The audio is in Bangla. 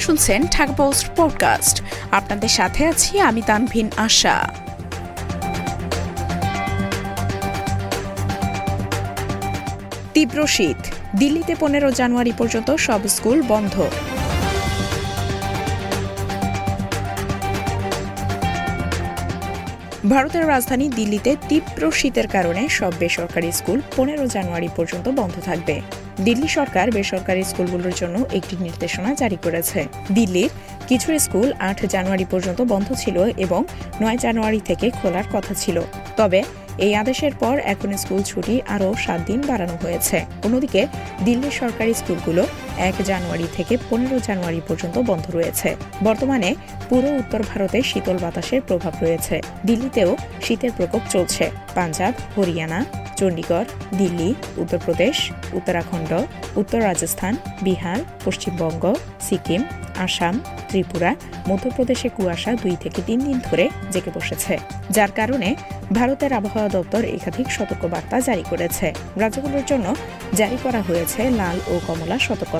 শুনছেন ঢাকা পোস্ট পডকাস্ট। আপনাদের সাথে আছি আমি তানভিন আশা। তীব্র শীত। দিল্লিতে পনেরো জানুয়ারি পর্যন্ত সব স্কুল বন্ধ। ভারতের রাজধানী দিল্লিতে তীব্র শীতের কারণে সব বেসরকারি স্কুল পনেরো জানুয়ারি পর্যন্ত বন্ধ থাকবে। দিল্লি সরকার বেসরকারি স্কুলগুলোর জন্য একটি নির্দেশনা জারি করেছে। দিল্লির কিছু স্কুল আট জানুয়ারি পর্যন্ত বন্ধ ছিল এবং নয় জানুয়ারি থেকে খোলার কথা ছিল। তবে এই আদেশের পর এখন স্কুল ছুটি আরও সাত দিন বাড়ানো হয়েছে। অন্যদিকে দিল্লির সরকারি স্কুলগুলো এক জানুয়ারি থেকে পনেরো জানুয়ারি পর্যন্ত বন্ধ রয়েছে। বর্তমানে পুরো উত্তর ভারতে শীতল বাতাসের প্রভাব রয়েছে। দিল্লিতেও শীতের প্রকোপ চলছে। পাঞ্জাব, হরিয়ানা চণ্ডীগড় দিল্লি, উত্তরপ্রদেশ, উত্তরাখণ্ড, উত্তর রাজস্থান, বিহার, পশ্চিমবঙ্গ, সিকিম, আসাম, ত্রিপুরা, মধ্যপ্রদেশে কুয়াশা দুই থেকে তিন দিন ধরে জেগে বসেছে। যার কারণে ভারতের আবহাওয়া দপ্তর একাধিক সতর্কবার্তা জারি করেছে। রাজ্যগুলোর জন্য জারি করা হয়েছে লাল ও কমলা সতর্কতা।